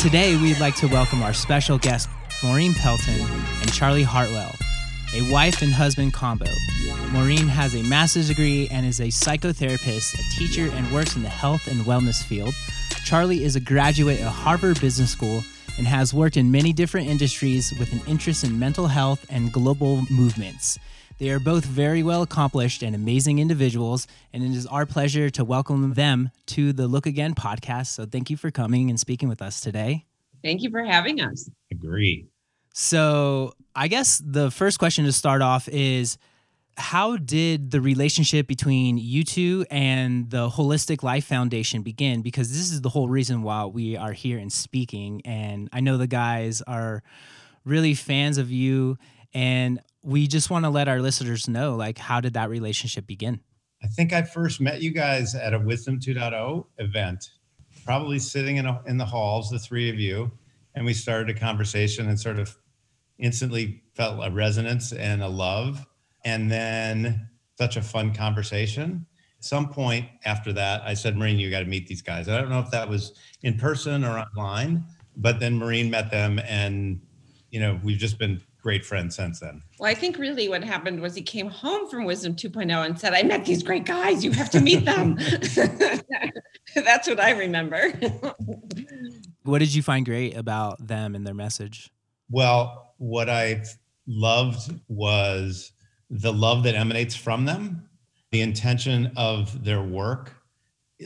Today, we'd like to welcome our special guests, Maureen Pelton and Charlie Hartwell, a wife and husband combo. Maureen has a master's degree and is a psychotherapist, a teacher, and works in the health and wellness field. Charlie is a graduate of Harvard Business School and has worked in many different industries with an interest in mental health and global movements. They are both very well accomplished and amazing individuals, and it is our pleasure to welcome them to the Look Again podcast. So, thank you for coming and speaking with us today. Thank you for having us. Agree. So, I guess the first question to start off is how did the relationship between you two and the Holistic Life Foundation begin? Because this is the whole reason why we are here and speaking. And I know the guys are really fans of you. And we just want to let our listeners know like how did that relationship begin? I think i first met you guys at a wisdom 2.0 event probably sitting in, a, in the halls the three of you and we started a conversation and sort of instantly felt a resonance and a love and then such a fun conversation. At some point after that i said Maureen, you got to meet these guys. I don't know if that was in person or online but then Maureen met them and you know we've just been great friends since then. Well, I think really what happened was he came home from Wisdom 2.0 and said, I met these great guys. You have to meet them. That's what I remember. what did you find great about them and their message? Well, what I loved was the love that emanates from them, the intention of their work.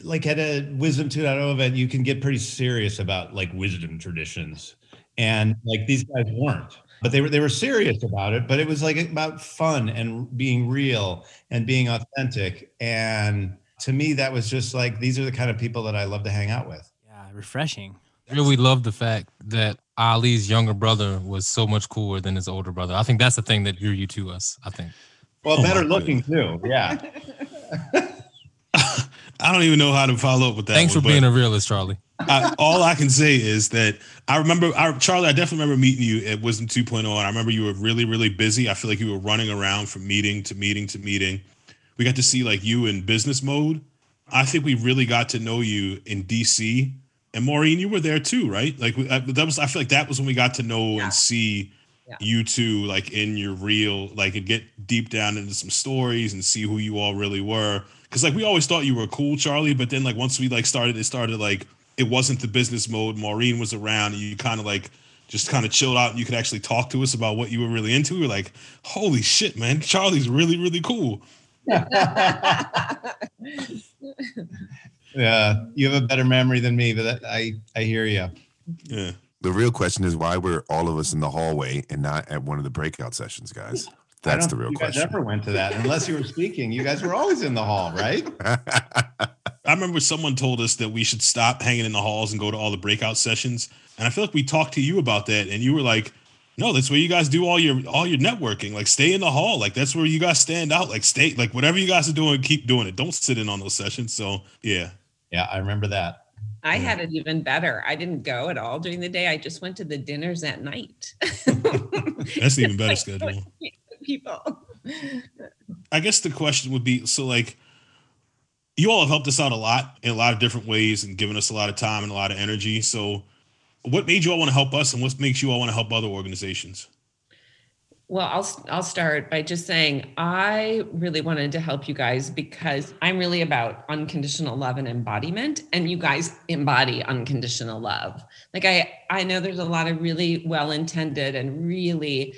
Like at a Wisdom 2.0 event, you can get pretty serious about like wisdom traditions. And like these guys weren't but they were they were serious about it but it was like about fun and being real and being authentic. And to me that was just like these are the kind of people that i love to hang out with. Yeah refreshing. I really love the fact that ali's younger brother was so much cooler than his older brother. I think that's the thing that drew you to us i think. Well oh better looking too. Yeah. I don't even know how to follow up with that. Thanks one, for being a realist, Charlie. I, all I can say is that I remember, I, Charlie, I definitely remember meeting you at Wisdom 2.0, and I remember you were really, really busy. I feel like you were running around from meeting to meeting to meeting. We got to see like you in business mode. I think we really got to know you in DC, and Maureen, you were there too, right? Like I, that was, I feel like that was when we got to know yeah. and see yeah. you two like in your real, like and get deep down into some stories and see who you all really were. Because like we always thought you were cool, Charlie, but then like once we like started, it started like it wasn't the business mode. Maureen was around, and you kind of like just kind of chilled out, and you could actually talk to us about what you were really into. We were like, "Holy shit, man! Charlie's really, really cool." yeah, you have a better memory than me, but that, I I hear you. Yeah. The real question is why were all of us in the hallway and not at one of the breakout sessions, guys? That's the real you question. You never went to that unless you were speaking. You guys were always in the hall, right? I remember someone told us that we should stop hanging in the halls and go to all the breakout sessions. And I feel like we talked to you about that, and you were like, "No, that's where you guys do all your all your networking. Like, stay in the hall. Like, that's where you guys stand out. Like, stay like whatever you guys are doing, keep doing it. Don't sit in on those sessions." So, yeah, yeah, I remember that. I had it even better. I didn't go at all during the day. I just went to the dinners at night. that's even better schedule. People. I guess the question would be so like you all have helped us out a lot in a lot of different ways and given us a lot of time and a lot of energy. So, what made you all want to help us, and what makes you all want to help other organizations? Well, I'll I'll start by just saying I really wanted to help you guys because I'm really about unconditional love and embodiment and you guys embody unconditional love. Like I I know there's a lot of really well-intended and really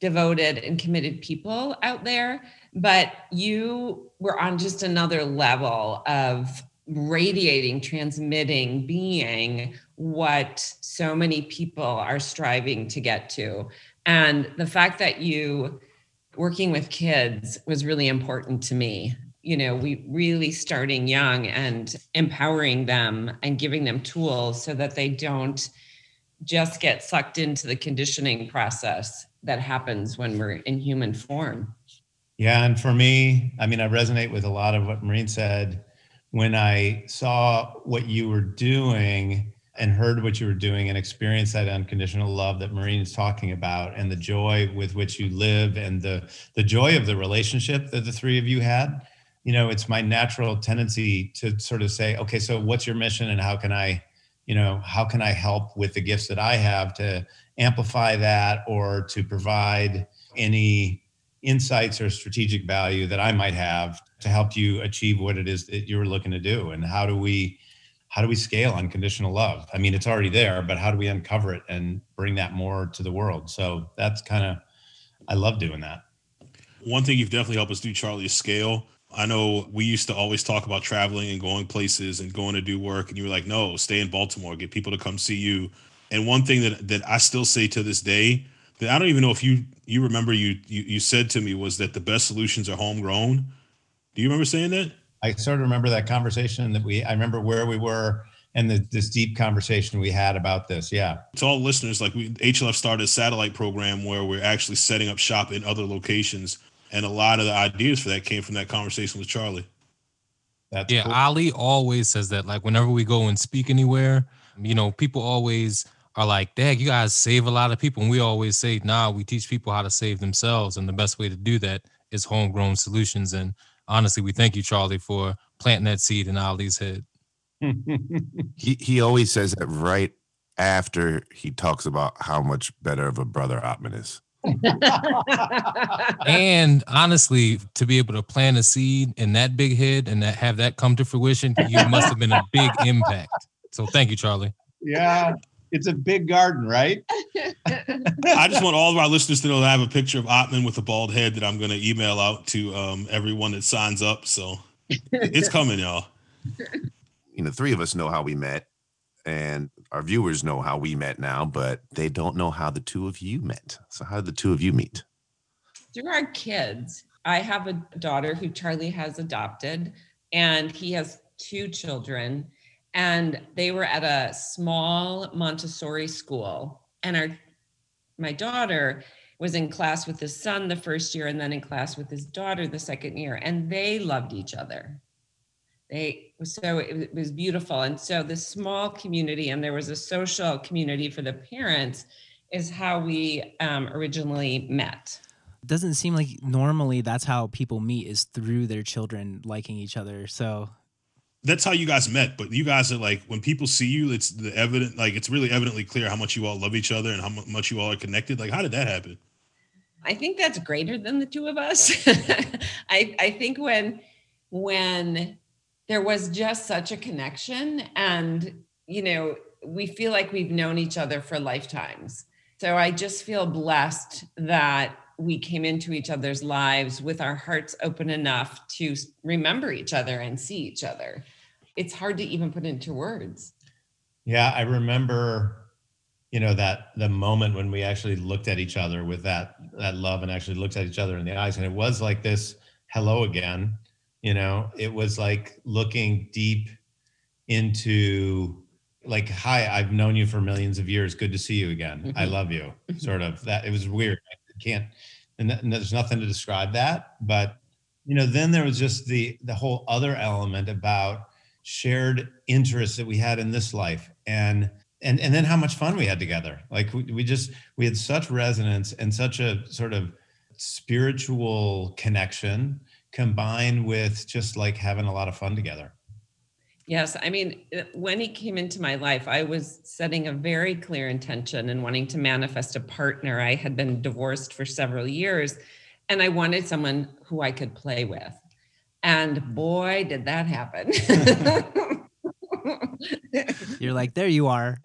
devoted and committed people out there but you were on just another level of radiating, transmitting, being what so many people are striving to get to. And the fact that you working with kids was really important to me. You know, we really starting young and empowering them and giving them tools so that they don't just get sucked into the conditioning process that happens when we're in human form. Yeah. And for me, I mean, I resonate with a lot of what Maureen said. When I saw what you were doing and heard what you were doing and experienced that unconditional love that Maureen is talking about and the joy with which you live and the the joy of the relationship that the three of you had, you know, it's my natural tendency to sort of say, okay, so what's your mission and how can I, you know, how can I help with the gifts that I have to amplify that or to provide any insights or strategic value that I might have to help you achieve what it is that you're looking to do? And how do we how do we scale unconditional love? I mean it's already there but how do we uncover it and bring that more to the world? So that's kind of i love doing that. One thing you've definitely helped us do charlie is scale. I know we used to always talk about traveling and going places and going to do work and you were like no stay in baltimore get people to come see you. And one thing that that i still say to this day that i don't even know if you you remember you you, you said to me was that the best solutions are homegrown do you remember saying that? I sort of remember that conversation that we, I remember where we were and the, this deep conversation we had about this. Yeah. To all listeners, like we, HLF started a satellite program where we're actually setting up shop in other locations. And a lot of the ideas for that came from that conversation with Charlie. That's yeah. Cool. Ali always says that, like, whenever we go and speak anywhere, you know, people always are like, Dad, you guys save a lot of people. And we always say, nah, we teach people how to save themselves. And the best way to do that is homegrown solutions. And honestly, we thank you, Charlie, for planting that seed in Ali's head. he he always says that right after he talks about how much better of a brother Atman is. and honestly, to be able to plant a seed in that big head and that have that come to fruition, you must have been a big impact. So thank you, Charlie. Yeah, it's a big garden, right? I just want all of our listeners to know that I have a picture of Atman with a bald head that I'm going to email out to um, everyone that signs up. So it's coming, y'all. You know, three of us know how we met, and our viewers know how we met now, but they don't know how the two of you met. So, how did the two of you meet? Through our kids. I have a daughter who Charlie has adopted, and he has two children and they were at a small Montessori school. And our my daughter was in class with his son the first year and then in class with his daughter the second year and they loved each other. They so it was beautiful. And so the small community and there was a social community for the parents is how we um, originally met. Doesn't seem like normally that's how people meet is through their children liking each other. So that's how you guys met. But you guys are like when people see you, it's the evident like it's really evidently clear how much you all love each other and how much you all are connected. Like, how did that happen? I think that's greater than the two of us. I I think when when there was just such a connection and you know we feel like we've known each other for lifetimes. So I just feel blessed that we came into each other's lives with our hearts open enough to remember each other and see each other. It's hard to even put into words. Yeah, I remember you know that the moment when we actually looked at each other with that that love and actually looked at each other in the eyes and it was like this hello again you know? It was like looking deep into like hi i've known you for millions of years. Good to see you again. I mm-hmm. love you sort of. That it was weird can't and, and there's nothing to describe that but you know then there was just the the whole other element about shared interests that we had in this life and and and then how much fun we had together. Like we, we just we had such resonance and such a sort of spiritual connection combined with just like having a lot of fun together Yes, I mean, uh, when he came into my life, I was setting a very clear intention and wanting to manifest a partner. I had been divorced for several years and I wanted someone who I could play with. And boy, did that happen. You're like, there you are.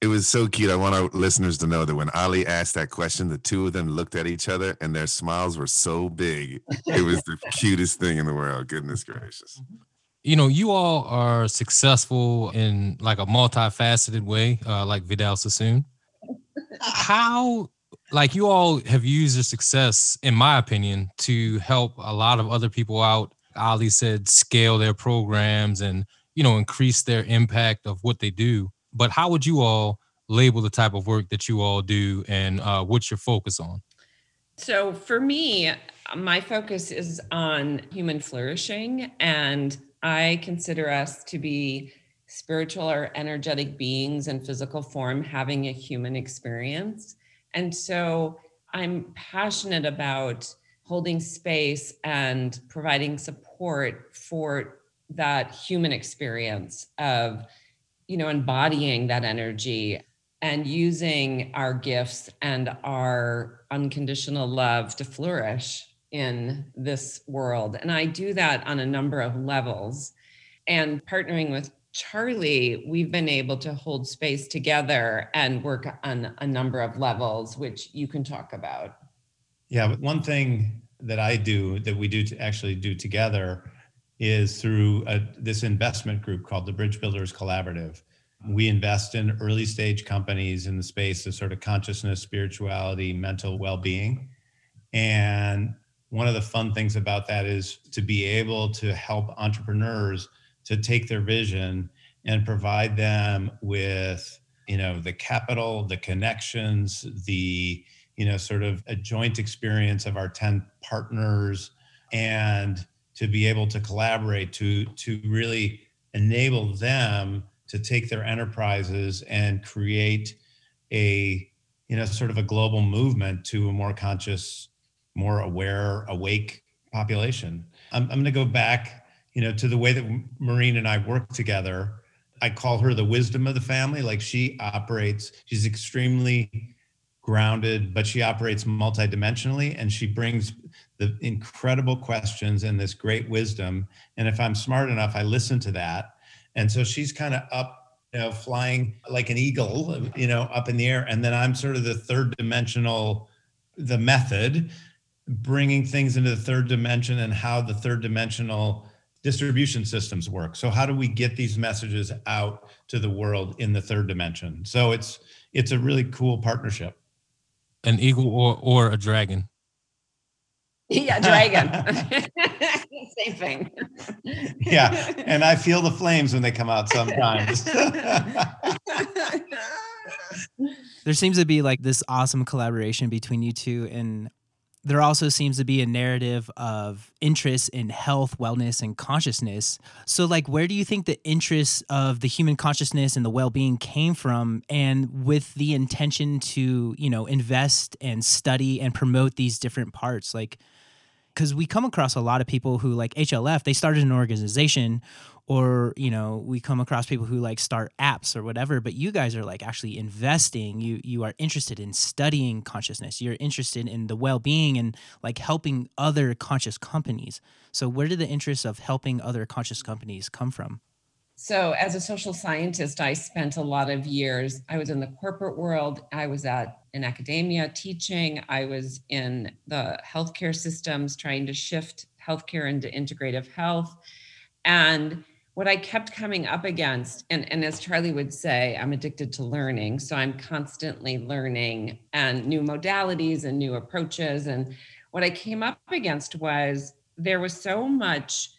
It was so cute. I want our listeners to know that when Ali asked that question, the two of them looked at each other and their smiles were so big. It was the cutest thing in the world. Goodness gracious you know, you all are successful in like a multifaceted way, uh, like Vidal Sassoon. How, like, you all have used your success, in my opinion, to help a lot of other people out. Ali said scale their programs and, you know, increase their impact of what they do. But how would you all label the type of work that you all do and uh, what's your focus on? So, for me, my focus is on human flourishing and I consider us to be spiritual or energetic beings in physical form having a human experience. And so I'm passionate about holding space and providing support for that human experience of you know, embodying that energy and using our gifts and our unconditional love to flourish in this world. And I do that on a number of levels. And partnering with Charlie, we've been able to hold space together and work on a number of levels, which you can talk about. Yeah, but one thing that I do that we do to actually do together is through a, this investment group called the Bridge Builders Collaborative. We invest in early stage companies in the space of sort of consciousness, spirituality, mental well being. And one of the fun things about that is to be able to help entrepreneurs to take their vision and provide them with you know the capital the connections the you know sort of a joint experience of our 10 partners and to be able to collaborate to to really enable them to take their enterprises and create a you know sort of a global movement to a more conscious more aware awake population i'm, I'm going to go back you know to the way that maureen and i work together i call her the wisdom of the family like she operates she's extremely grounded, but she operates multidimensionally and she brings the incredible questions and this great wisdom. And if I'm smart enough, I listen to that. And so she's kind of up, you know, flying like an eagle, you know, up in the air. And then I'm sort of the third dimensional, the method, bringing things into the third dimension and how the third dimensional distribution systems work. So how do we get these messages out to the world in the third dimension? So it's it's a really cool partnership an eagle or or a dragon. Yeah, dragon. Same thing. yeah, and I feel the flames when they come out sometimes. there seems to be like this awesome collaboration between you two and there also seems to be a narrative of interest in health, wellness, and consciousness. So, like, where do you think the interest of the human consciousness and the well being came from? And with the intention to, you know, invest and study and promote these different parts? Like, because we come across a lot of people who, like HLF, they started an organization or you know we come across people who like start apps or whatever but you guys are like actually investing. You you are interested in studying consciousness. You're interested in the well-being and like helping other conscious companies. So where did the interest of helping other conscious companies come from? So as a social scientist i spent a lot of years i was in the corporate world. I was at in academia teaching. I was in the healthcare systems trying to shift healthcare into integrative health. And what I kept coming up against, and, and as Charlie would say, I'm addicted to learning. So I'm constantly learning and new modalities and new approaches. And what I came up against was there was so much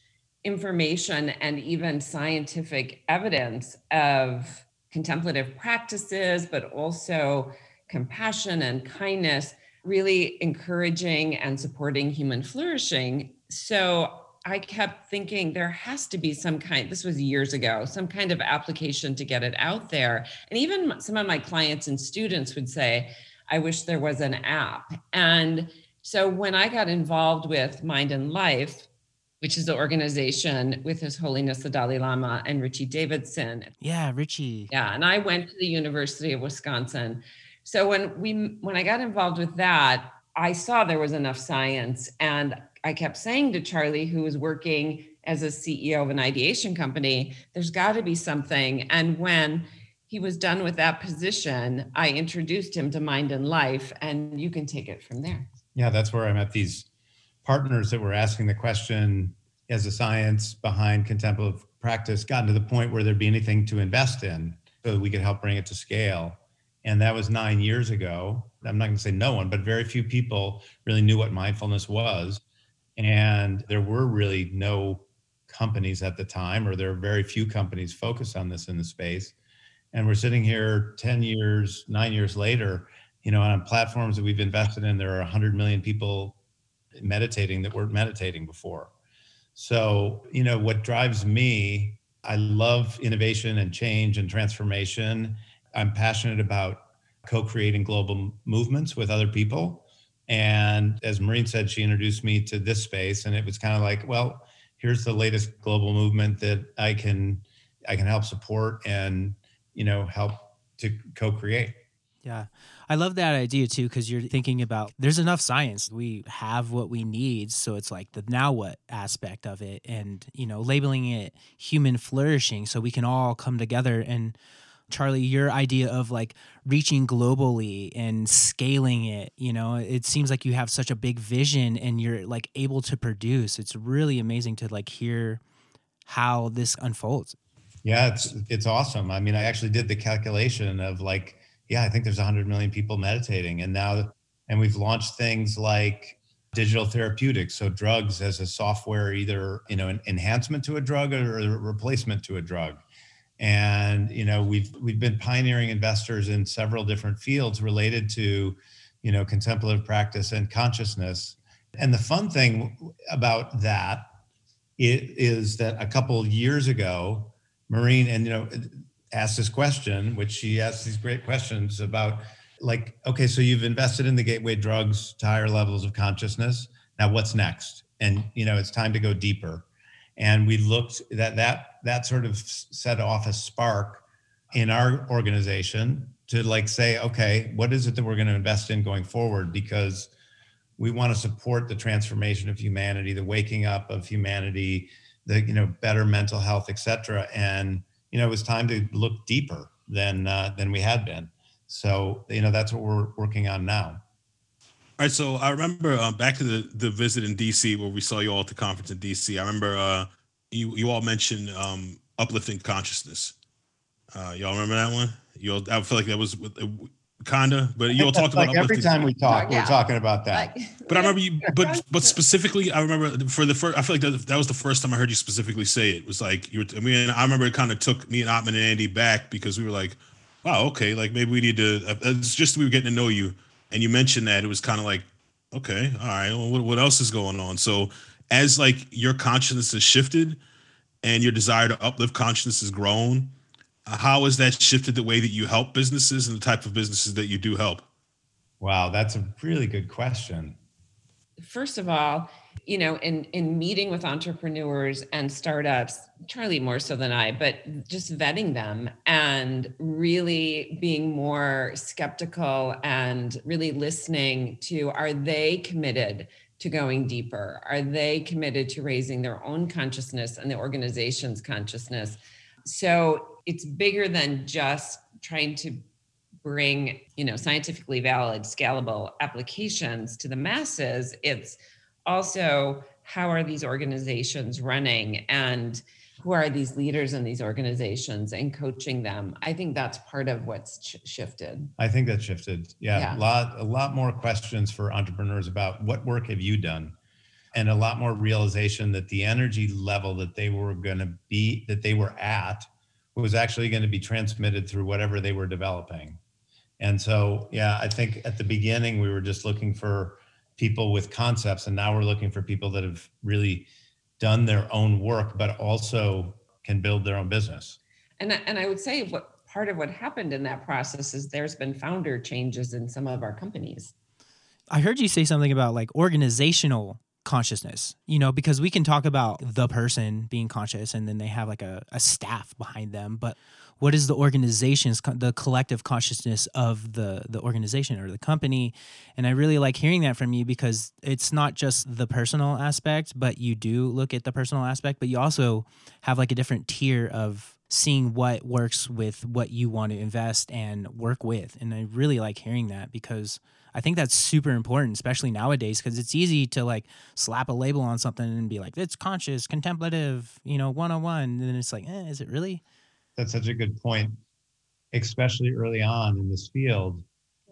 information and even scientific evidence of contemplative practices, but also compassion and kindness, really encouraging and supporting human flourishing. So I kept thinking there has to be some kind, this was years ago, some kind of application to get it out there. And even some of my clients and students would say, I wish there was an app. And so when I got involved with Mind and Life, which is the organization with His Holiness the Dalai Lama and Richie Davidson. Yeah, Richie. Yeah, and I went to the University of Wisconsin. So when we when I got involved with that, I saw there was enough science and I kept saying to Charlie, who was working as a CEO of an ideation company, there's got to be something. And when he was done with that position, I introduced him to Mind and Life, and you can take it from there. Yeah, that's where I met these partners that were asking the question as the science behind contemplative practice gotten to the point where there'd be anything to invest in so we could help bring it to scale. And that was nine years ago. I'm not going to say no one, but very few people really knew what mindfulness was and there were really no companies at the time, or there are very few companies focused on this in the space. And we're sitting here 10 years, nine years later, you know, on platforms that we've invested in, there are 100 million people meditating that weren't meditating before. So, you know, what drives me, I love innovation and change and transformation. I'm passionate about co creating global movements with other people. And as Maureen said, she introduced me to this space, and it was kind of like, well, here's the latest global movement that I can I can help support and you know help to co-create. Yeah. I love that idea too, because you're thinking about there's enough science. We have what we need. So it's like the now what aspect of it and, you know, labeling it human flourishing so we can all come together. And Charlie, your idea of like reaching globally and scaling it, you know, it seems like you have such a big vision and you're like able to produce. It's really amazing to like hear how this unfolds. Yeah, it's it's awesome. I mean, I actually did the calculation of like yeah, I think there's 100 million people meditating, and now, and we've launched things like digital therapeutics, so drugs as a software, either you know, an enhancement to a drug or a replacement to a drug. And you know, we've we've been pioneering investors in several different fields related to, you know, contemplative practice and consciousness. And the fun thing about that is that a couple years ago, Maureen and you know, asked this question, which she asked these great questions about like, okay, so you've invested in the gateway drugs to higher levels of consciousness. Now what's next? And you know, it's time to go deeper. And we looked that that that sort of set off a spark in our organization to like say, okay, what is it that we're going to invest in going forward? Because we want to support the transformation of humanity, the waking up of humanity, the you know better mental health, et cetera. And you know, it was time to look deeper than uh, than we had been. So, you know, that's what we're working on now. All right. So I remember um, back to the the visit in DC where we saw you all at the conference in DC. I remember uh, you you all mentioned um, uplifting consciousness. Uh, y'all remember that one? You all, I feel like that was kinda, but you all talked like about every time we talk, Yeah. we're talking about that. Like- But I remember you, but but specifically, I remember for the first. I feel like that, that was the first time I heard you specifically say it. it was like you were. I mean, I remember it kind of took me and Atman and Andy back because we were like, "Wow, okay, like maybe we need to." uh, It's just we were getting to know you, and you mentioned that it was kind of like, "Okay, all right, well, what, what else is going on?" So, as like your consciousness has shifted, and your desire to uplift consciousness has grown, how has that shifted the way that you help businesses and the type of businesses that you do help? Wow, that's a really good question. first of all, you know, in in meeting with entrepreneurs and startups, Charlie more so than I, but just vetting them and really being more skeptical and really listening to are they committed to going deeper? Are they committed to raising their own consciousness and the organization's consciousness? So it's bigger than just trying to bring you know scientifically valid scalable applications to the masses it's also how are these organizations running and who are these leaders in these organizations and coaching them i think that's part of what's sh- shifted I think that shifted. Yeah, Yeah. a lot a lot more questions for entrepreneurs about what work have you done, and a lot more realization that the energy level that they were going to be that they were at was actually going to be transmitted through whatever they were developing. And so, yeah, I think at the beginning we were just looking for people with concepts, and now we're looking for people that have really done their own work, but also can build their own business. and I- and i would say what part of what happened in that process is there's been founder changes in some of our companies I heard you say something about like organizational consciousness, you know, because we can talk about the person being conscious and then they have like a, a staff behind them. But what is the organization's, the collective consciousness of the, the organization or the company? And I really like hearing that from you because it's not just the personal aspect, but you do look at the personal aspect, but you also have like a different tier of seeing what works with what you want to invest and work with. And I really like hearing that because I think that's super important, especially nowadays, because it's easy to like slap a label on something and be like, it's conscious, contemplative, you know, 101. And then it's like, eh, is it really? That's such a good point, especially early on in this field.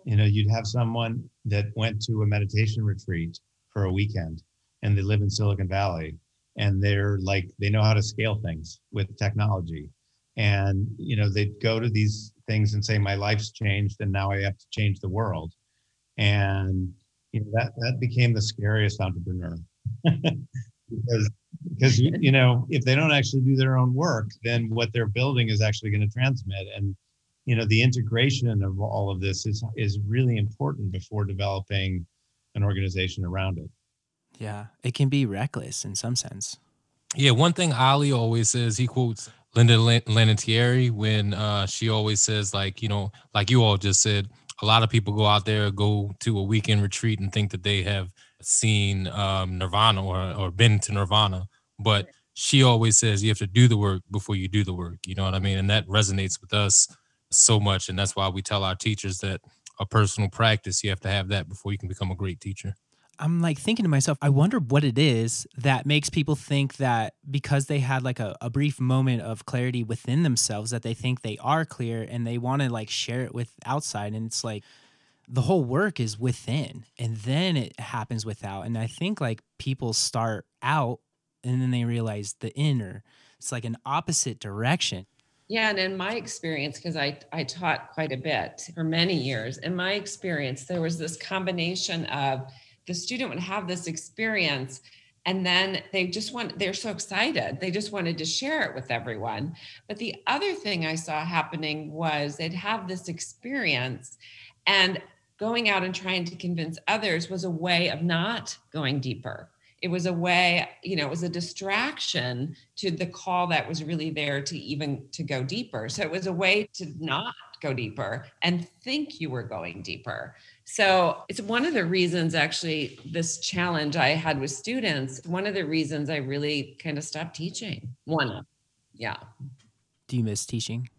You know, you'd have someone that went to a meditation retreat for a weekend and they live in Silicon Valley and they're like, they know how to scale things with technology. And, you know, they'd go to these things and say, my life's changed and now I have to change the world. And, you know, that, that became the scariest entrepreneur. because because you you know if they don't actually do their own work then what they're building is actually going to transmit and you know the integration of all of this is is really important before developing an organization around it Yeah, it can be reckless in some sense. Yeah, one thing Ali always says, he quotes, Linda Lantieri when uh, she always says like you know like you all just said a lot of people go out there go to a weekend retreat and think that they have seen um, Nirvana or or been to Nirvana, but she always says you have to do the work before you do the work. You know what I mean? And that resonates with us so much, and that's why we tell our teachers that a personal practice you have to have that before you can become a great teacher. I'm like thinking to myself, I wonder what it is that makes people think that because they had like a, a brief moment of clarity within themselves that they think they are clear and they want to like share it with outside. And it's like the whole work is within and then it happens without. And I think like people start out and then they realize the inner. It's like an opposite direction. Yeah, and in my experience, because I, I taught quite a bit for many years, in my experience, there was this combination of the student would have this experience and then they just want they're so excited they just wanted to share it with everyone but the other thing i saw happening was they'd have this experience and going out and trying to convince others was a way of not going deeper it was a way you know it was a distraction to the call that was really there to even to go deeper so it was a way to not go deeper and think you were going deeper so it's one of the reasons, actually, this challenge I had with students, one of the reasons I really kind of stopped teaching. One, yeah. Do you miss teaching?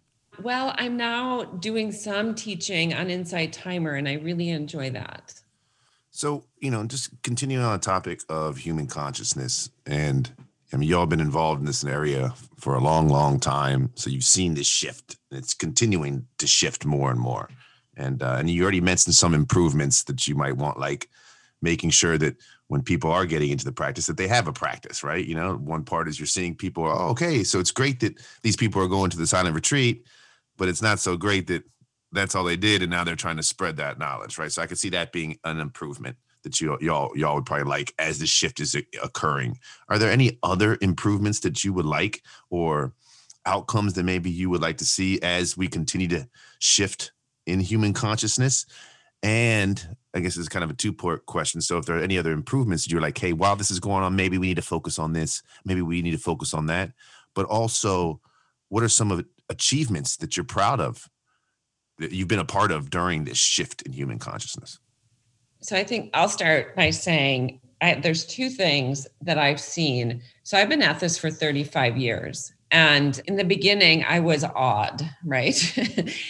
Well, I'm now doing some teaching on Insight Timer, and I really enjoy that. So, you know, just continuing on the topic of human consciousness, and I mean, y'all have been involved in this area for a long, long time. So you've seen this shift. It's continuing to shift more and more and uh, and you already mentioned some improvements that you might want, like making sure that when people are getting into the practice that they have a practice, right? You know, one part is you're seeing people, oh, okay, so it's great that these people are going to the silent retreat, but it's not so great that that's all they did, and now they're trying to spread that knowledge, right? So I could see that being an improvement that you y'all y'all would probably like as the shift is occurring. Are there any other improvements that you would like or outcomes that maybe you would like to see as we continue to shift in human consciousness? And I guess it's kind of a two part question. So, if there are any other improvements, that you're like, hey, while this is going on, maybe we need to focus on this, maybe we need to focus on that. But also, what are some of achievements that you're proud of that you've been a part of during this shift in human consciousness? So, I think I'll start by saying I, there's two things that I've seen. So, I've been at this for 35 years. And in the beginning, I was awed, right?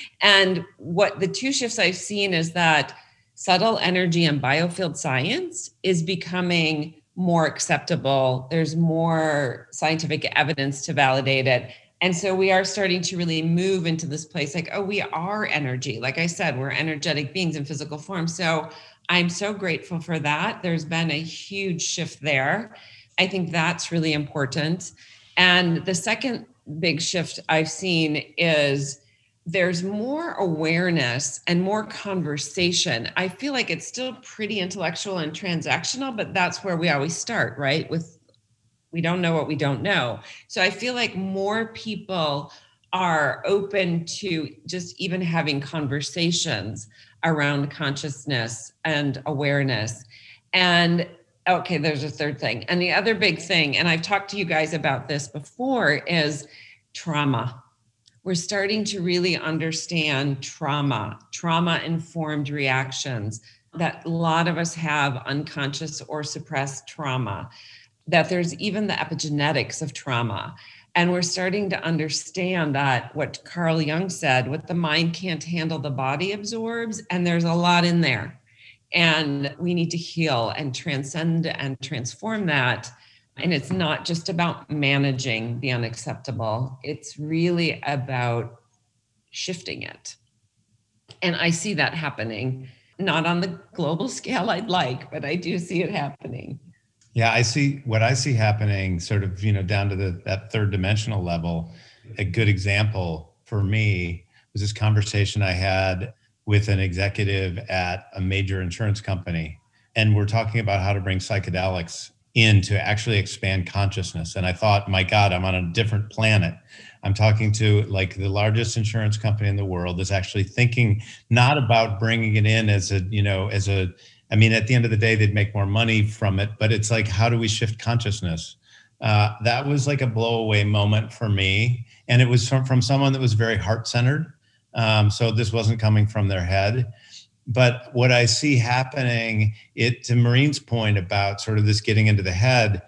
and what the two shifts I've seen is that subtle energy and biofield science is becoming more acceptable. There's more scientific evidence to validate it. And so we are starting to really move into this place like, oh, we are energy. Like I said, we're energetic beings in physical form. So I'm so grateful for that. There's been a huge shift there. I think that's really important. And the second big shift I've seen is there's more awareness and more conversation. I feel like it's still pretty intellectual and transactional, but that's where we always start, right? With we don't know what we don't know. So I feel like more people are open to just even having conversations around consciousness and awareness. And okay, there's a third thing. And the other big thing, and I've talked to you guys about this before, is trauma. We're starting to really understand trauma, trauma informed reactions that a lot of us have unconscious or suppressed trauma, that there's even the epigenetics of trauma. And we're starting to understand that what Carl Jung said, what the mind can't handle, the body absorbs, and there's a lot in there and we need to heal and transcend and transform that. And it's not just about managing the unacceptable, it's really about shifting it. And I see that happening, not on the global scale I'd like, but I do see it happening. Yeah, I see what I see happening sort of, you know, down to the that third dimensional level. A good example for me was this conversation I had with an executive at a major insurance company. And we're talking about how to bring psychedelics in to actually expand consciousness. And I thought, my God, I'm on a different planet. I'm talking to like the largest insurance company in the world is actually thinking not about bringing it in as a, you know, as a, I mean, at the end of the day, they'd make more money from it, but it's like, how do we shift consciousness? uh, that was like a blowaway moment for me. And it was from, from someone that was very heart centered. Um, so this wasn't coming from their head. But what I see happening, it to Maureen's point about sort of this getting into the head,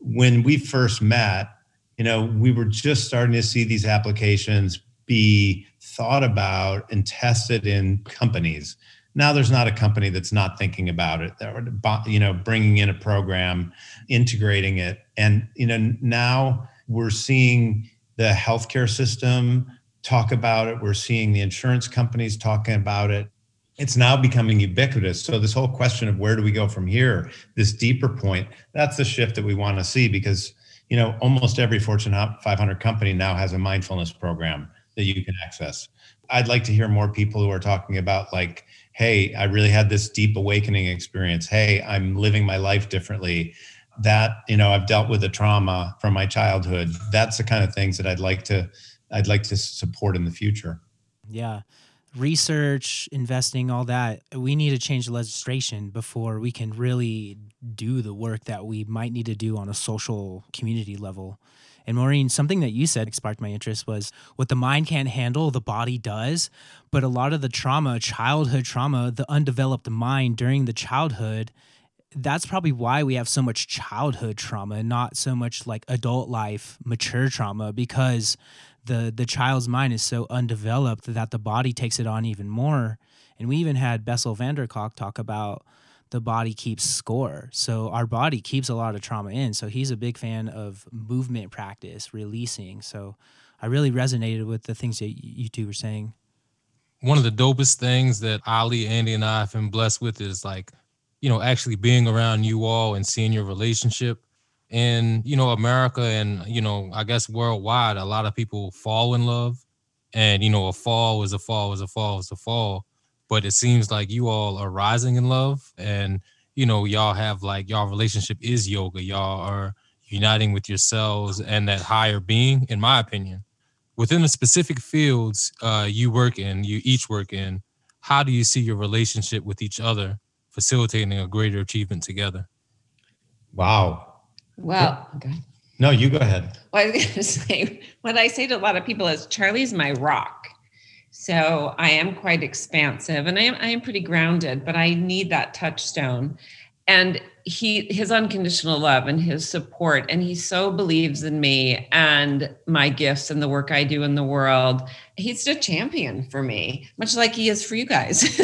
when we first met, you know, we were just starting to see these applications be thought about and tested in companies. Now there's not a company that's not thinking about it, you know, bringing in a program, integrating it. And, you know, now we're seeing the healthcare system talk about it. We're seeing the insurance companies talking about it. It's now becoming ubiquitous. So this whole question of where do we go from here, this deeper point, that's the shift that we want to see because you know almost every Fortune 500 company now has a mindfulness program that you can access. I'd like to hear more people who are talking about like, hey, I really had this deep awakening experience. Hey, I'm living my life differently. That you know, I've dealt with a trauma from my childhood. That's the kind of things that I'd like to I'd like to support in the future. Yeah. Research, investing, all that. We need to change the legislation before we can really do the work that we might need to do on a social community level. And Maureen, something that you said sparked my interest was what the mind can't handle, the body does. But a lot of the trauma, childhood trauma, the undeveloped mind during the childhood, that's probably why we have so much childhood trauma, not so much like adult life, mature trauma, because the the child's mind is so undeveloped that the body takes it on even more. And we even had Bessel van der Kolk talk about the body keeps score. So our body keeps a lot of trauma in. So he's a big fan of movement practice, releasing. So I really resonated with the things that you two were saying. One of the dopest things that Ali, Andy, and I have been blessed with is like, you know, actually being around you all and seeing your relationship in you know America and you know I guess worldwide, a lot of people fall in love, and you know a fall is a fall is a fall is a fall. But it seems like you all are rising in love, and you know y'all have like y'all relationship is yoga. Y'all are uniting with yourselves and that higher being, in my opinion. Within the specific fields uh, you work in, you each work in, how do you see your relationship with each other facilitating a greater achievement together? Wow, well, okay. No, you go ahead. Well, I was going to say what I say to a lot of people is Charlie's my rock. So I am quite expansive and I am I am pretty grounded, but I need that touchstone. And he his unconditional love and his support and he so believes in me and my gifts and the work I do in the world. He's a champion for me, much like he is for you guys.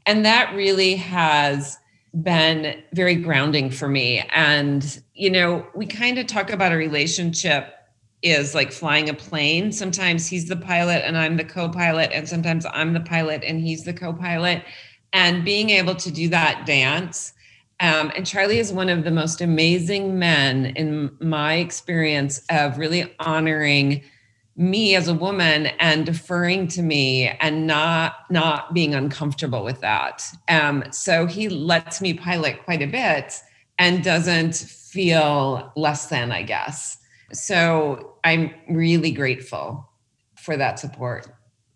and that really has been very grounding for me. And, you know, we kind of talk about a relationship is like flying a plane. Sometimes he's the pilot and I'm the co pilot, and sometimes I'm the pilot and he's the co pilot. And being able to do that dance. Um, and Charlie is one of the most amazing men in my experience of really honoring me as a woman and deferring to me and not not being uncomfortable with that um, so he lets me pilot quite a bit and doesn't feel less than i guess so i'm really grateful for that support.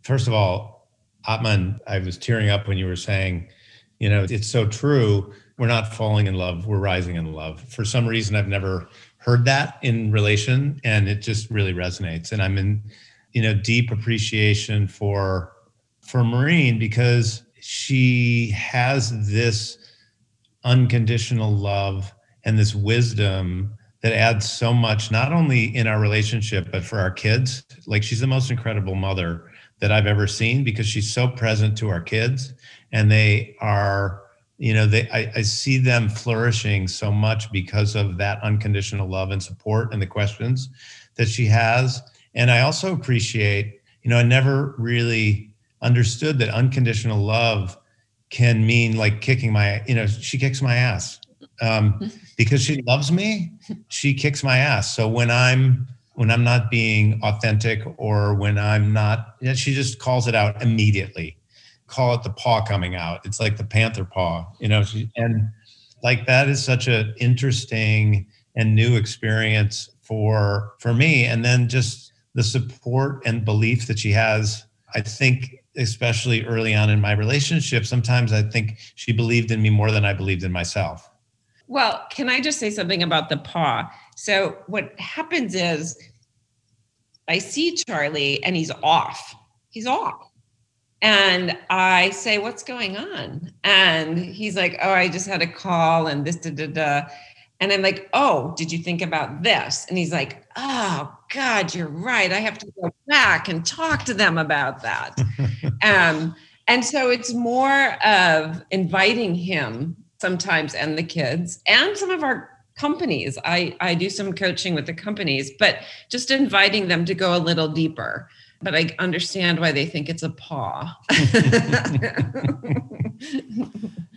First of all atman i was tearing up when you were saying you know it's so true. We're not falling in love we're rising in love. For some reason i've never heard that in relation and it just really resonates. And i'm in you know deep appreciation for for Maureen because she has this unconditional love and this wisdom that adds so much not only in our relationship but for our kids. Like she's the most incredible mother that i've ever seen because she's so present to our kids. And they are you know they I, I, see them flourishing so much because of that unconditional love and support and the questions that she has. And i also appreciate you know i never really understood that unconditional love can mean like kicking my you know she kicks my ass. Um, because she loves me she kicks my ass so when i'm when i'm not being authentic or when i'm not she just calls it out immediately call it the paw coming out. It's like the panther paw, you know, and like that is such an interesting and new experience for for me. And then just the support and belief that she has, I think especially early on in my relationship, sometimes I think she believed in me more than I believed in myself. Well, can I just say something about the paw? So what happens is I see Charlie and he's off. He's off. And I say, What's going on? And he's like, Oh, I just had a call and this, da, da, da. And I'm like, Oh, did you think about this? And he's like, Oh, God, you're right. I have to go back and talk to them about that. um, and so it's more of inviting him sometimes and the kids and some of our companies. I, I do some coaching with the companies, but just inviting them to go a little deeper. But I understand why they think it's a paw.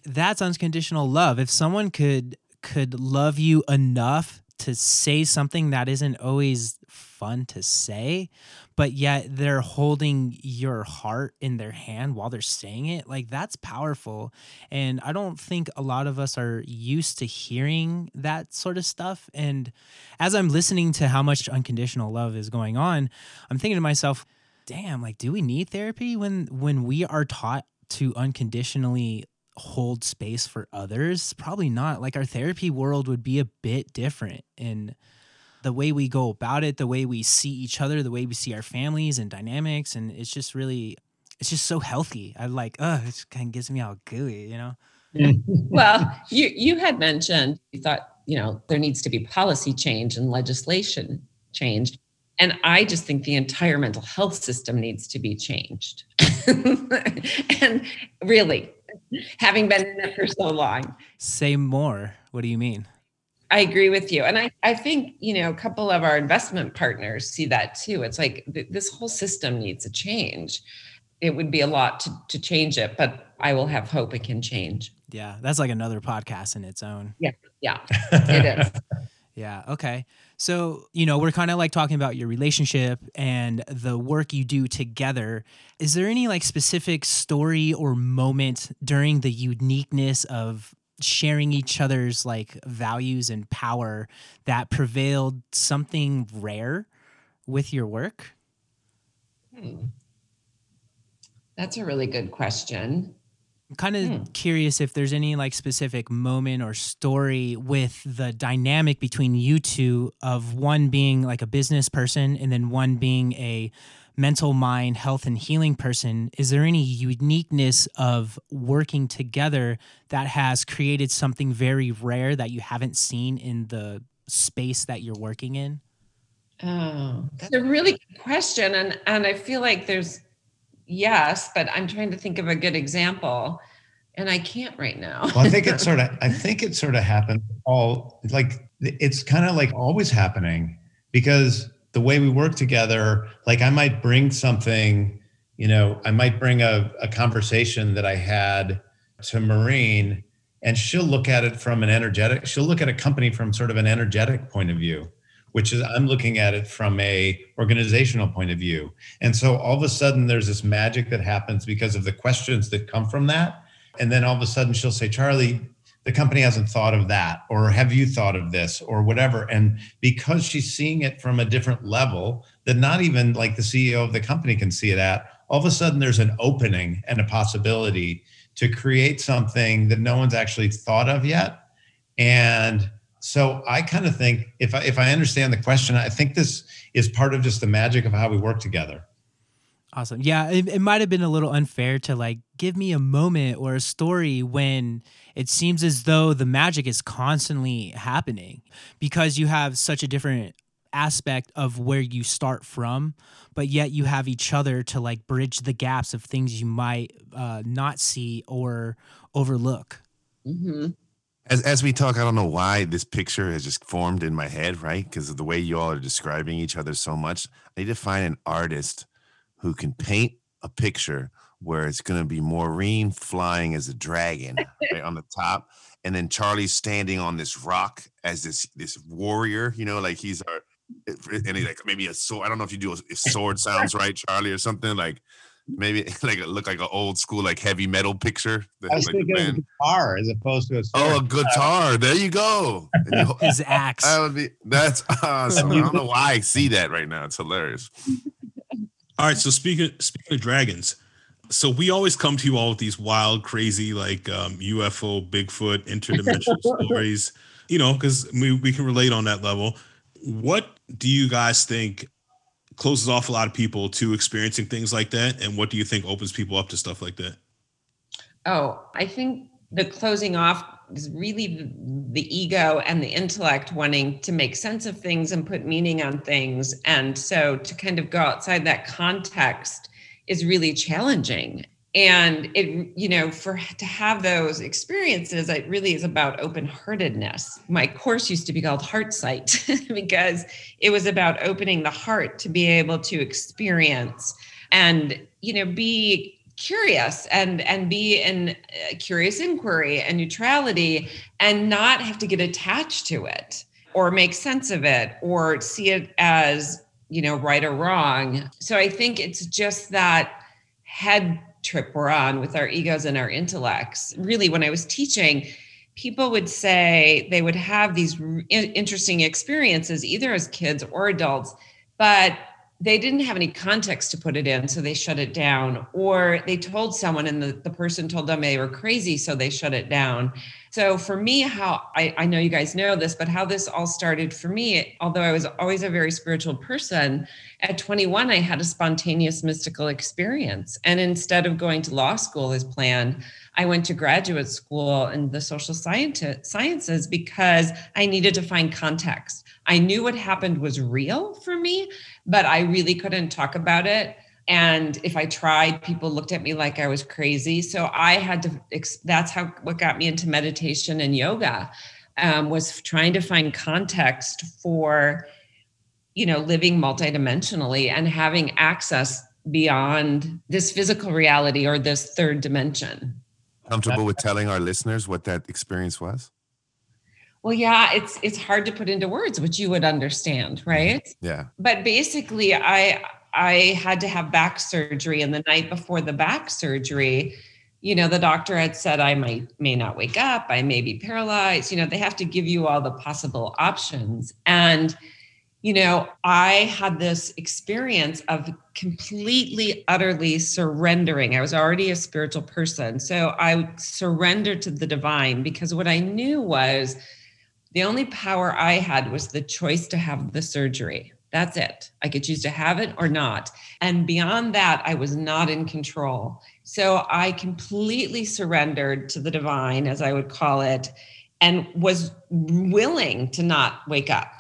That's unconditional love. If someone could could love you enough to say something that isn't always fun to say, but yet they're holding your heart in their hand while they're saying it. Like that's powerful. And I don't think a lot of us are used to hearing that sort of stuff. And as I'm listening to how much unconditional love is going on, I'm thinking to myself, damn, like do we need therapy when when we are taught to unconditionally hold space for others? Probably not. Like our therapy world would be a bit different. And the way we go about it, the way we see each other, the way we see our families and dynamics, and it's just really, it's just so healthy. I like, oh, it kind of gets me all gooey, you know. well, you you had mentioned you thought you know there needs to be policy change and legislation change, and I just think the entire mental health system needs to be changed. and really, having been in it for so long, say more. What do you mean? I agree with you. And I, I think, you know, a couple of our investment partners see that too. It's like th- this whole system needs a change. It would be a lot to, to change it, but I will have hope it can change. Yeah. That's like another podcast in its own. Yeah. Yeah. It is. yeah. Okay. So, you know, we're kind of like talking about your relationship and the work you do together. Is there any like specific story or moment during the uniqueness of sharing each other's like values and power that prevailed something rare with your work? Hmm. That's a really good question. I'm kind of hmm. curious if there's any like specific moment or story with the dynamic between you two of one being like a business person and then one being a mental mind health and healing person is there any uniqueness of working together that has created something very rare that you haven't seen in the space that you're working in oh that's a really good question and and i feel like there's yes but i'm trying to think of a good example and i can't right now. Well i think it sort of i think it sort of happened all like it's kind of like always happening because the way we work together, like I might bring something, you know, I might bring a, a conversation that I had to Maureen and she'll look at it from an energetic, she'll look at a company from sort of an energetic point of view which is i'm looking at it from a organizational point of view. And so all of a sudden there's this magic that happens because of the questions that come from that. And then all of a sudden she'll say charlie the company hasn't thought of that or have you thought of this or whatever. And because she's seeing it from a different level that not even like the ceo of the company can see it at all of a sudden there's an opening and a possibility to create something that no one's actually thought of yet. And so i kind of think if I, if I understand the question i think this is part of just the magic of how we work together Awesome. Yeah, it, it might have been a little unfair to like give me a moment or a story when it seems as though the magic is constantly happening because you have such a different aspect of where you start from, but yet you have each other to like bridge the gaps of things you might uh, not see or overlook. Mm-hmm. As, as we talk, I don't know why this picture has just formed in my head, right? Because of the way you all are describing each other so much. I need to find an artist who can paint a picture where it's going to be Maureen flying as a dragon right, on the top, and then Charlie standing on this rock as this this warrior. You know, like he's our eh, eh, and he's like maybe a sword. I don't know if you do a, if sword sounds right, Charlie, or something like maybe like it look like an old school like heavy metal picture. I was like thinking a guitar as opposed to a sword. Oh, a guitar. There you go. His axe. That would be that's awesome. I don't know why I see that right now. It's hilarious. All right. So speaking speaking of dragons, so we always come to you all with these wild, crazy, like um, UFO, Bigfoot, interdimensional stories. You know, because we we can relate on that level. what do you guys think closes off a lot of people to experiencing things like that? And what do you think opens people up to stuff like that? Oh, I think the closing off is really the, ego and the intellect wanting to make sense of things and put meaning on things. And so to kind of go outside that context is really challenging and it you know for to have those experiences it really is about open-heartedness. My course used to be called heart sight because it was about opening the heart to be able to experience and you know be curious and and be in uh, curious inquiry and neutrality and not have to get attached to it or make sense of it or see it as you know right or wrong. So i think it's just that head trip we're on with our egos and our intellects. Really, when I was teaching, people would say they would have these interesting experiences, either as kids or adults, but they didn't have any context to put it in, so they shut it down. Or they told someone and the, the person told them they were crazy, so they shut it down. So for me, how I, I know you guys know this, but how this all started for me, although I was always a very spiritual person, at 21, I had a spontaneous mystical experience. And instead of going to law school as planned, I went to graduate school in the social sciences because I needed to find context. I knew what happened was real for me, but I really couldn't talk about it and if i tried people looked at me like i was crazy. So i had to that's how what got me into meditation and yoga um, was trying to find context for you know living multidimensionally and having access beyond this physical reality or this third dimension. Comfortable with telling our listeners what that experience was? Well yeah it's it's hard to put into words which you would understand right? Yeah. But basically i I had to have back surgery, and the night before the back surgery, you know, the doctor had said I might may not wake up, I may be paralyzed. You know, they have to give you all the possible options. And, you know, I had this experience of completely, utterly surrendering. I was already a spiritual person. So I surrendered to the divine because what I knew was the only power I had was the choice to have the surgery. That's it. I could choose to have it or not. And beyond that, I was not in control. So I completely surrendered to the divine, as I would call it, and was willing to not wake up.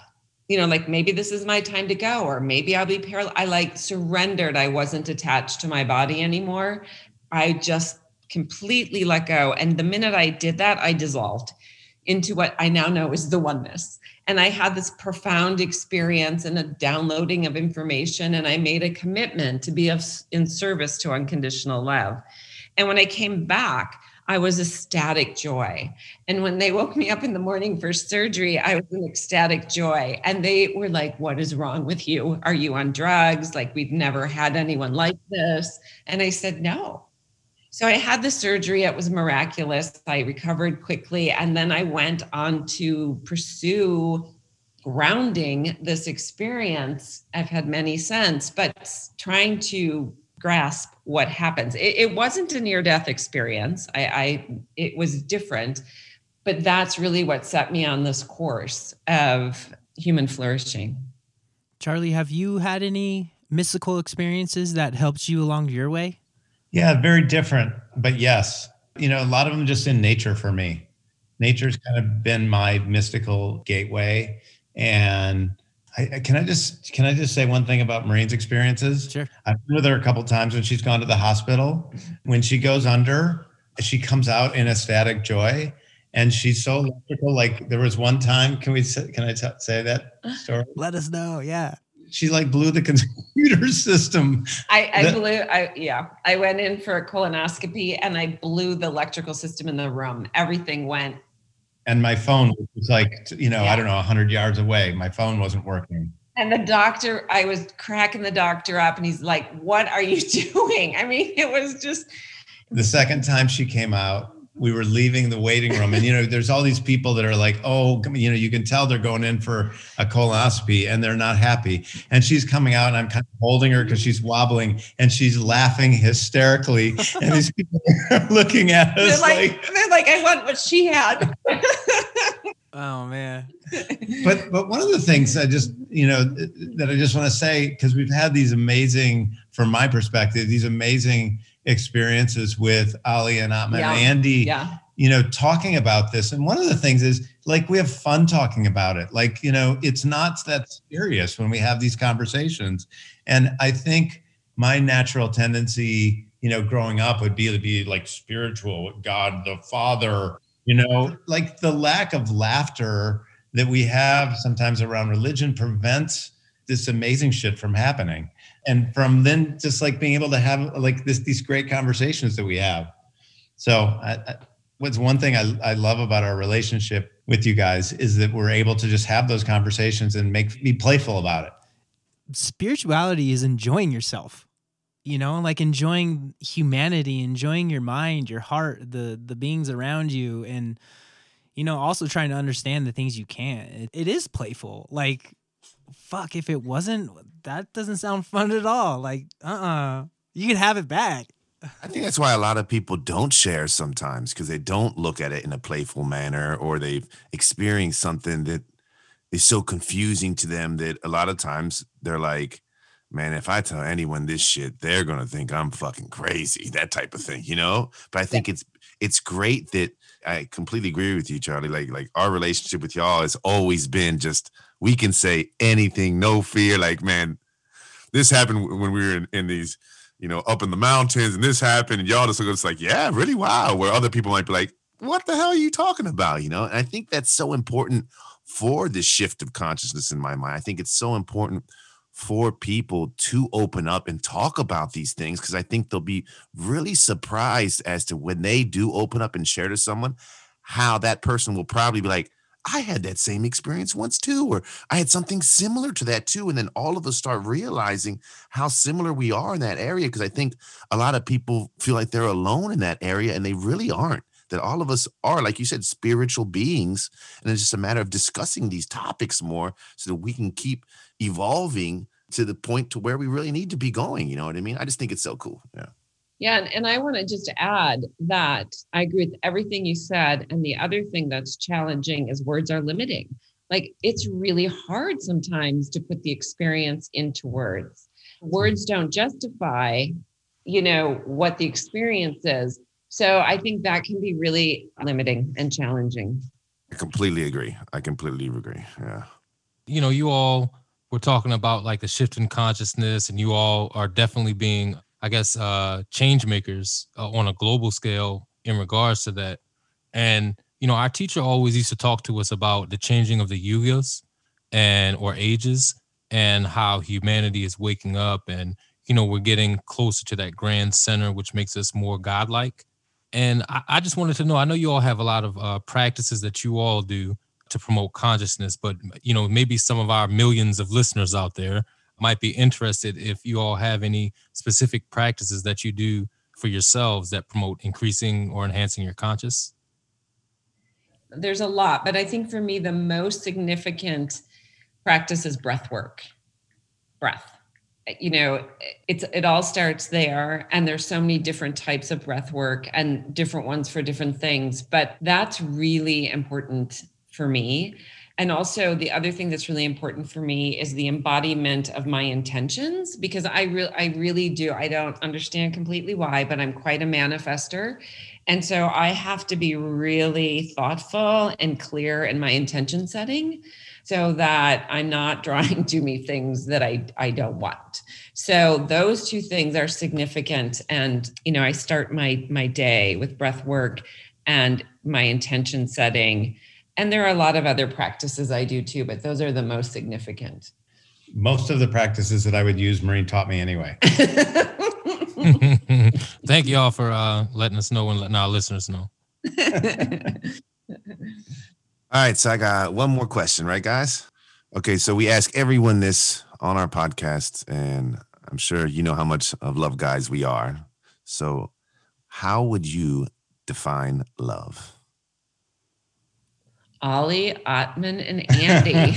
You know, like maybe this is my time to go, or maybe I'll be paralyzed. I like surrendered. I wasn't attached to my body anymore. I just completely let go. And the minute I did that, I dissolved into what I now know is the oneness. And I had this profound experience and a downloading of information. And I made a commitment to be of, in service to unconditional love. And when I came back, I was ecstatic joy. And when they woke me up in the morning for surgery, I was in ecstatic joy. And they were like, What is wrong with you? Are you on drugs? Like, we've never had anyone like this. And I said, No, so I had the surgery. It was miraculous. I recovered quickly. And then I went on to pursue grounding this experience. I've had many since, but trying to grasp what happens. It, it wasn't a near death experience. I, I, it was different, but that's really what set me on this course of human flourishing. Charlie, have you had any mystical experiences that helped you along your way? Yeah, very different, but yes. You know, a lot of them just in nature for me. Nature's kind of been my mystical gateway. And I, can I just can I just say one thing about Maureen's experiences? Sure. I've been with her a couple times when she's gone to the hospital. When she goes under, she comes out in ecstatic joy, and she's so electrical. Like there was one time. Can we? Can I t- say that story? Let us know. Yeah she like blew the computer system. I, I blew, I, yeah, I went in for a colonoscopy and I blew the electrical system in the room. Everything went. And my phone was like, you know, yeah. I don't know, 100 yards away. My phone wasn't working. And the doctor, I was cracking the doctor up and he's like, What are you doing? I mean, it was just. The second time she came out, we were leaving the waiting room. And you know there's all these people that are like oh you know you can tell they're going in for a colonoscopy and they're not happy. And she's coming out and i'm kind of holding her because she's wobbling and she's laughing hysterically. And these people are looking at us they're like, like they're like i want what she had. Oh man. but but one of the things I just you know that I just want to say because we've had these amazing, from my perspective, these amazing experiences with Ali and Atman Yeah. and Andy. Yeah. You know, talking about this, and one of the things is like we have fun talking about it. Like you know, it's not that serious when we have these conversations, and I think my natural tendency, you know, growing up would be to be like spiritual, God the Father, you know, like the lack of laughter that we have sometimes around religion prevents this amazing shit from happening and from then just like being able to have like this these great conversations that we have. So I, I, what's one thing I, I love about our relationship with you guys is that we're able to just have those conversations and make be playful about it. Spirituality is enjoying yourself you know like enjoying humanity enjoying your mind your heart the the beings around you and you know also trying to understand the things you can't. It, it is playful. Like fuck if it wasn't that doesn't sound fun at all. Like uh-uh. You can have it back. I think that's why a lot of people don't share sometimes because they don't look at it in a playful manner or they've experienced something that is so confusing to them that a lot of times they're like, man, if I tell anyone this shit, they're gonna think I'm fucking crazy, that type of thing, you know? But I think it's it's great that I completely agree with you, Charlie. Like, like our relationship with y'all has always been just we can say anything, no fear. Like, man, this happened when we were in, in these you know, up in the mountains and this happened, and y'all just look like, yeah, really, wow. Where other people might be like, what the hell are you talking about? You know, and I think that's so important for this shift of consciousness in my mind. I think it's so important for people to open up and talk about these things because I think they'll be really surprised as to when they do open up and share to someone how that person will probably be like, I had that same experience once too, or I had something similar to that too. And then all of us start realizing how similar we are in that area. Cause I think a lot of people feel like they're alone in that area and they really aren't. That all of us are, like you said, spiritual beings. And it's just a matter of discussing these topics more so that we can keep evolving to the point to where we really need to be going. You know what I mean? I just think it's so cool. Yeah. Yeah, and, and I want to just add that I agree with everything you said. And the other thing that's challenging is words are limiting. Like it's really hard sometimes to put the experience into words. Words don't justify, you know, what the experience is. So I think that can be really limiting and challenging. I completely agree. I completely agree. Yeah. you know, you all were talking about like the shift in consciousness, and you all are definitely being, I guess, uh, change makers uh, on a global scale in regards to that. And you know, our teacher always used to talk to us about the changing of the yugas and or ages, and how humanity is waking up, and you know, we're getting closer to that grand center, which makes us more godlike. And I, I just wanted to know. I know you all have a lot of uh, practices that you all do to promote consciousness but you know maybe some of our millions of listeners out there might be interested if you all have any specific practices that you do for yourselves that promote increasing or enhancing your conscious There's a lot, but I think for me, the most significant practice is breath work. Breath. You know, it's it all starts there, and there's so many different types of breath work and different ones for different things. But that's really important for me. And also, the other thing that's really important for me is the embodiment of my intentions because I really, I really do. I don't understand completely why, but I'm quite a manifester. And so I have to be really thoughtful and clear in my intention setting so that I'm not drawing to me things that I, I don't want. So those two things are significant. And, you know, I start my my day with breath work and my intention setting. And there are a lot of other practices I do too, but those are the most significant. most of the practices that i would use Maureen taught me anyway thank you all for uh, letting us know and letting our listeners know All right, so I got one more question, right, guys? Okay, so we ask everyone this on our podcast, and I'm sure you know how much of love guys we are. So, how would you define love? Ali, Atman, and Andy.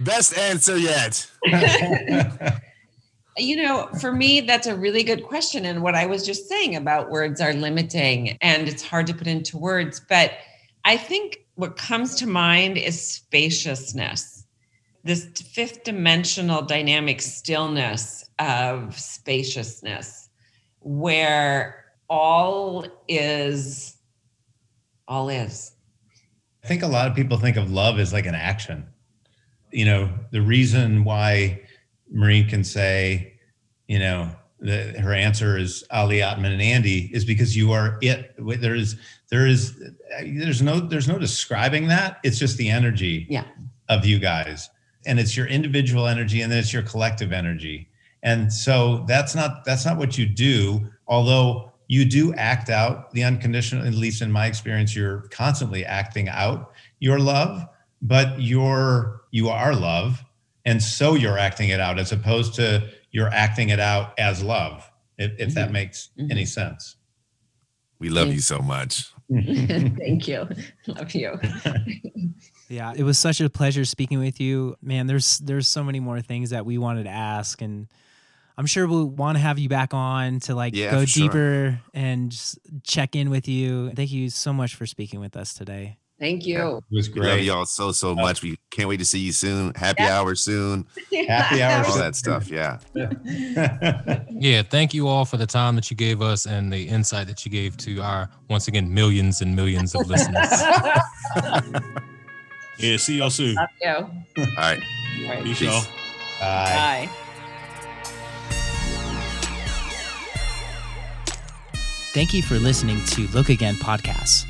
Best answer yet. you know, for me, that's a really good question. And what I was just saying about words are limiting and it's hard to put into words. But I think what comes to mind is spaciousness, this fifth dimensional dynamic stillness of spaciousness, where all is, all is. I think a lot of people think of love as like an action. You know, the reason why Maureen can say, you know, the, her answer is Ali Atman and Andy is because you are it. There is, there is, there's no, there's no describing that. It's just the energy Yeah. of you guys, and it's your individual energy, and then it's your collective energy. And so that's not that's not what you do. Although you do act out the unconditional, at least in my experience, you're constantly acting out your love, but you're you are love, and so you're acting it out as opposed to you're acting it out as love. If, if that mm-hmm. makes mm-hmm. any sense. We love you so much. Thank you. Love you. Yeah, it was such a pleasure speaking with you. Man, there's there's so many more things that we wanted to ask and I'm sure we'll want to have you back on to like Yeah, go for sure. deeper and just check in with you. Thank you so much for speaking with us today. Thank you. It was We love y'all so so much. We can't wait to see you soon. Happy Yeah. hour soon. Happy hour All that stuff. Yeah. Yeah, thank you all for the time that you gave us and the insight that you gave to our once again millions and millions of listeners. Yeah, see y'all soon. Love you. All right. All right. Peace, Peace. y'all. Bye. Bye. Thank you for listening to Look Again podcasts.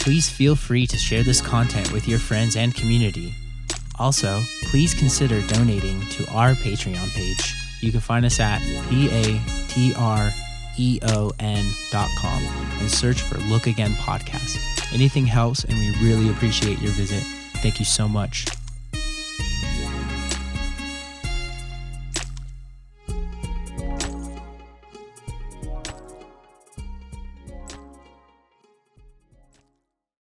Please feel free to share this content with your friends and community. Also, please consider donating to our Patreon page. You can find us at p-a-t-r-e-o-n E dot com and search for Look Again podcast. Anything helps, and we really appreciate your visit. Thank you so much.